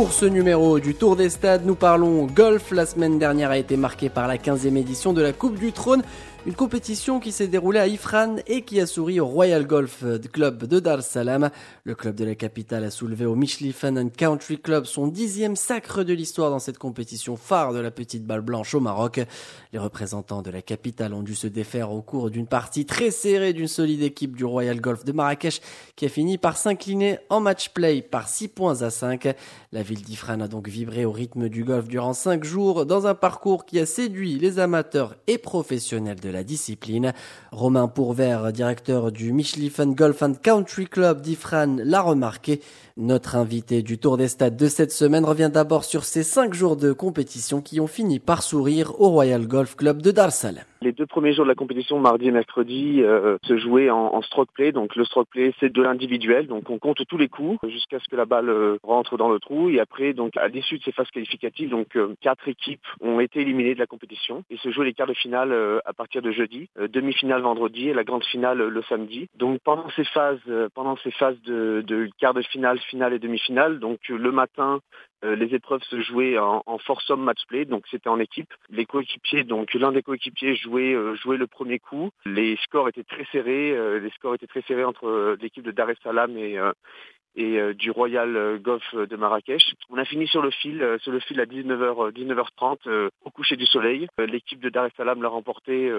Pour ce numéro du Tour des Stades, nous parlons golf. La semaine dernière a été marquée par la 15e édition de la Coupe du Trône. Une compétition qui s'est déroulée à Ifran et qui a souri au Royal Golf Club de Dar Salam. Le club de la capitale a soulevé au Michelin Country Club son dixième sacre de l'histoire dans cette compétition phare de la petite balle blanche au Maroc. Les représentants de la capitale ont dû se défaire au cours d'une partie très serrée d'une solide équipe du Royal Golf de Marrakech qui a fini par s'incliner en match play par 6 points à 5. La ville d'Ifran a donc vibré au rythme du golf durant 5 jours dans un parcours qui a séduit les amateurs et professionnels de la discipline. Romain Pourvert, directeur du Michelin Golf and Country Club d'Ifran, l'a remarqué. Notre invité du Tour des Stades de cette semaine revient d'abord sur ces cinq jours de compétition qui ont fini par sourire au Royal Golf Club de Dar Les deux premiers jours de la compétition, mardi et mercredi, euh, se jouaient en, stroke play. Donc le stroke play, c'est de l'individuel. Donc on compte tous les coups jusqu'à ce que la balle euh, rentre dans le trou. Et après, donc à l'issue de ces phases qualificatives, donc euh, quatre équipes ont été éliminées de la compétition et se jouent les quarts de finale à partir de jeudi, demi-finale vendredi et la grande finale le samedi. Donc pendant ces phases, pendant ces phases de, de quarts de finale, finale et demi-finale. Donc euh, le matin, euh, les épreuves se jouaient en, en foursome match play, donc c'était en équipe. Les coéquipiers, donc l'un des coéquipiers jouait, euh, jouait le premier coup. Les scores étaient très serrés. les scores étaient très serrés entre l'équipe de Dar es Salaam et et du Royal Golf de Marrakech. On a fini sur le fil, sur le fil à 19h, 19h30 au coucher du soleil. L'équipe de Dar es Salaam l'a remporté,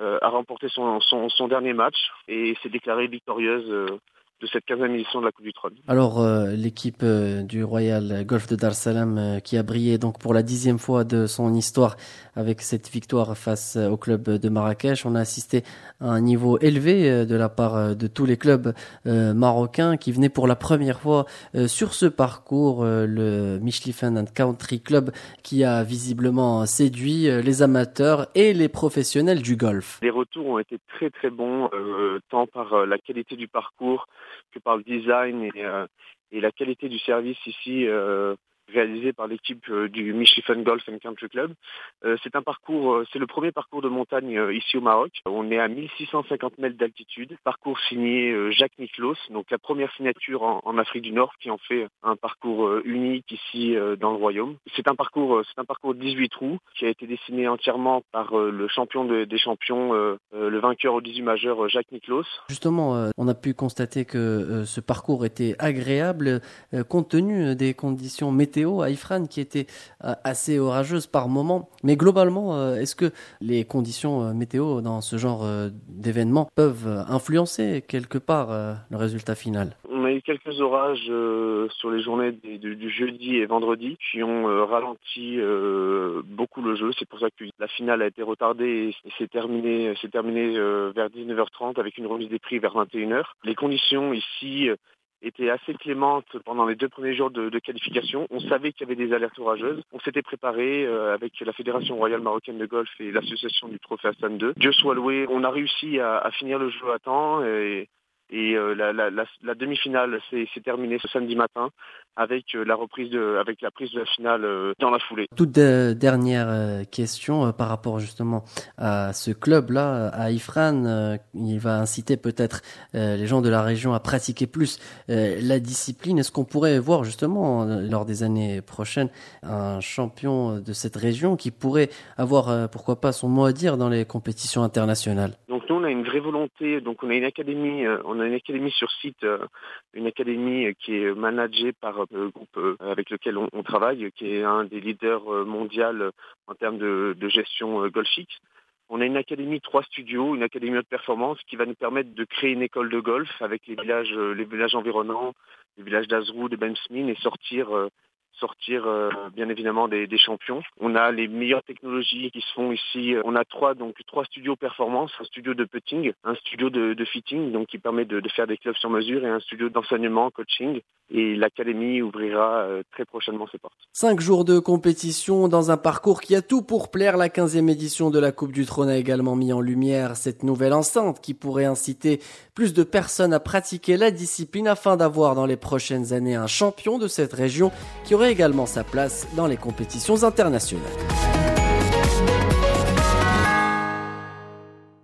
a remporté son, son, son, dernier match et s'est déclarée victorieuse de cette 15e édition de la Coupe du Trône. Alors euh, l'équipe euh, du Royal Golf de Dar Salam euh, qui a brillé donc pour la dixième fois de son histoire avec cette victoire face au club de Marrakech. On a assisté à un niveau élevé de la part de tous les clubs marocains qui venaient pour la première fois sur ce parcours, le Michelin and Country Club qui a visiblement séduit les amateurs et les professionnels du golf. Les retours ont été très très bons, tant par la qualité du parcours que par le design et, euh, et la qualité du service ici euh, réalisé par l'équipe euh, du Michelin Golf Country Club. Euh, c'est un parcours, euh, c'est le premier parcours de montagne ici au Maroc. On est à 1650 mètres d'altitude. Parcours signé Jacques Nicklaus, donc la première signature en, Afrique du Nord qui en fait un parcours unique ici dans le royaume. C'est un parcours, c'est un parcours de 18 trous qui a été dessiné entièrement par le champion des champions, le vainqueur au 18 majeur Jacques Nicklaus. Justement, on a pu constater que ce parcours était agréable compte tenu des conditions météorologiques à Ifran qui était euh, assez orageuse par moment. Mais globalement, euh, est-ce que les conditions euh, météo dans ce genre d'événement peuvent influencer quelque part le résultat final? On a eu quelques orages sur les journées du, jeudi et vendredi qui ont ralenti beaucoup le jeu. C'est pour ça que la finale a été retardée et s'est terminée, terminé, vers 19h30 avec une remise des prix vers 21h. Les conditions ici était assez clémente pendant les deux premiers jours de, qualification. On savait qu'il y avait des alertes orageuses. On s'était préparé euh, avec la Fédération royale marocaine de golf et l'association du Trophée Hassan 2. Dieu soit loué, on a réussi à, à finir le jeu à temps et, et euh, la, la, la, demi-finale s'est terminée ce samedi matin avec euh, la reprise de, avec la prise de la finale euh, dans la foulée. Toute dernière question par rapport justement à ce club-là, à Ifran, il va inciter peut-être les gens de la région à pratiquer plus la discipline. Est-ce qu'on pourrait voir justement lors des années prochaines un champion de cette région qui pourrait avoir pourquoi pas son mot à dire dans les compétitions internationales Donc nous on a vraie volonté, donc on a une académie, on a une académie sur site, euh, une académie qui est managée par euh, le groupe euh, avec lequel on, travaille, qui est un des leaders mondiaux en termes de, gestion golfique. On a une académie trois studios, une académie haute performance qui va nous permettre de créer une école de golf avec les villages, les villages environnants, les villages d'Azrou, de Bensmin et sortir sortir euh, bien évidemment des, champions. On a les meilleures technologies qui se font ici. On a trois donc trois studios performance, un studio de putting, un studio de, fitting donc qui permet de, faire des clubs sur mesure et un studio d'enseignement, coaching. Et l'académie ouvrira euh, très prochainement ses portes. Cinq jours de compétition dans un parcours qui a tout pour plaire. La 15e édition de la Coupe du Trône a également mis en lumière cette nouvelle enceinte qui pourrait inciter plus de personnes à pratiquer la discipline afin d'avoir dans les prochaines années un champion de cette région qui aurait également sa place dans les compétitions internationales.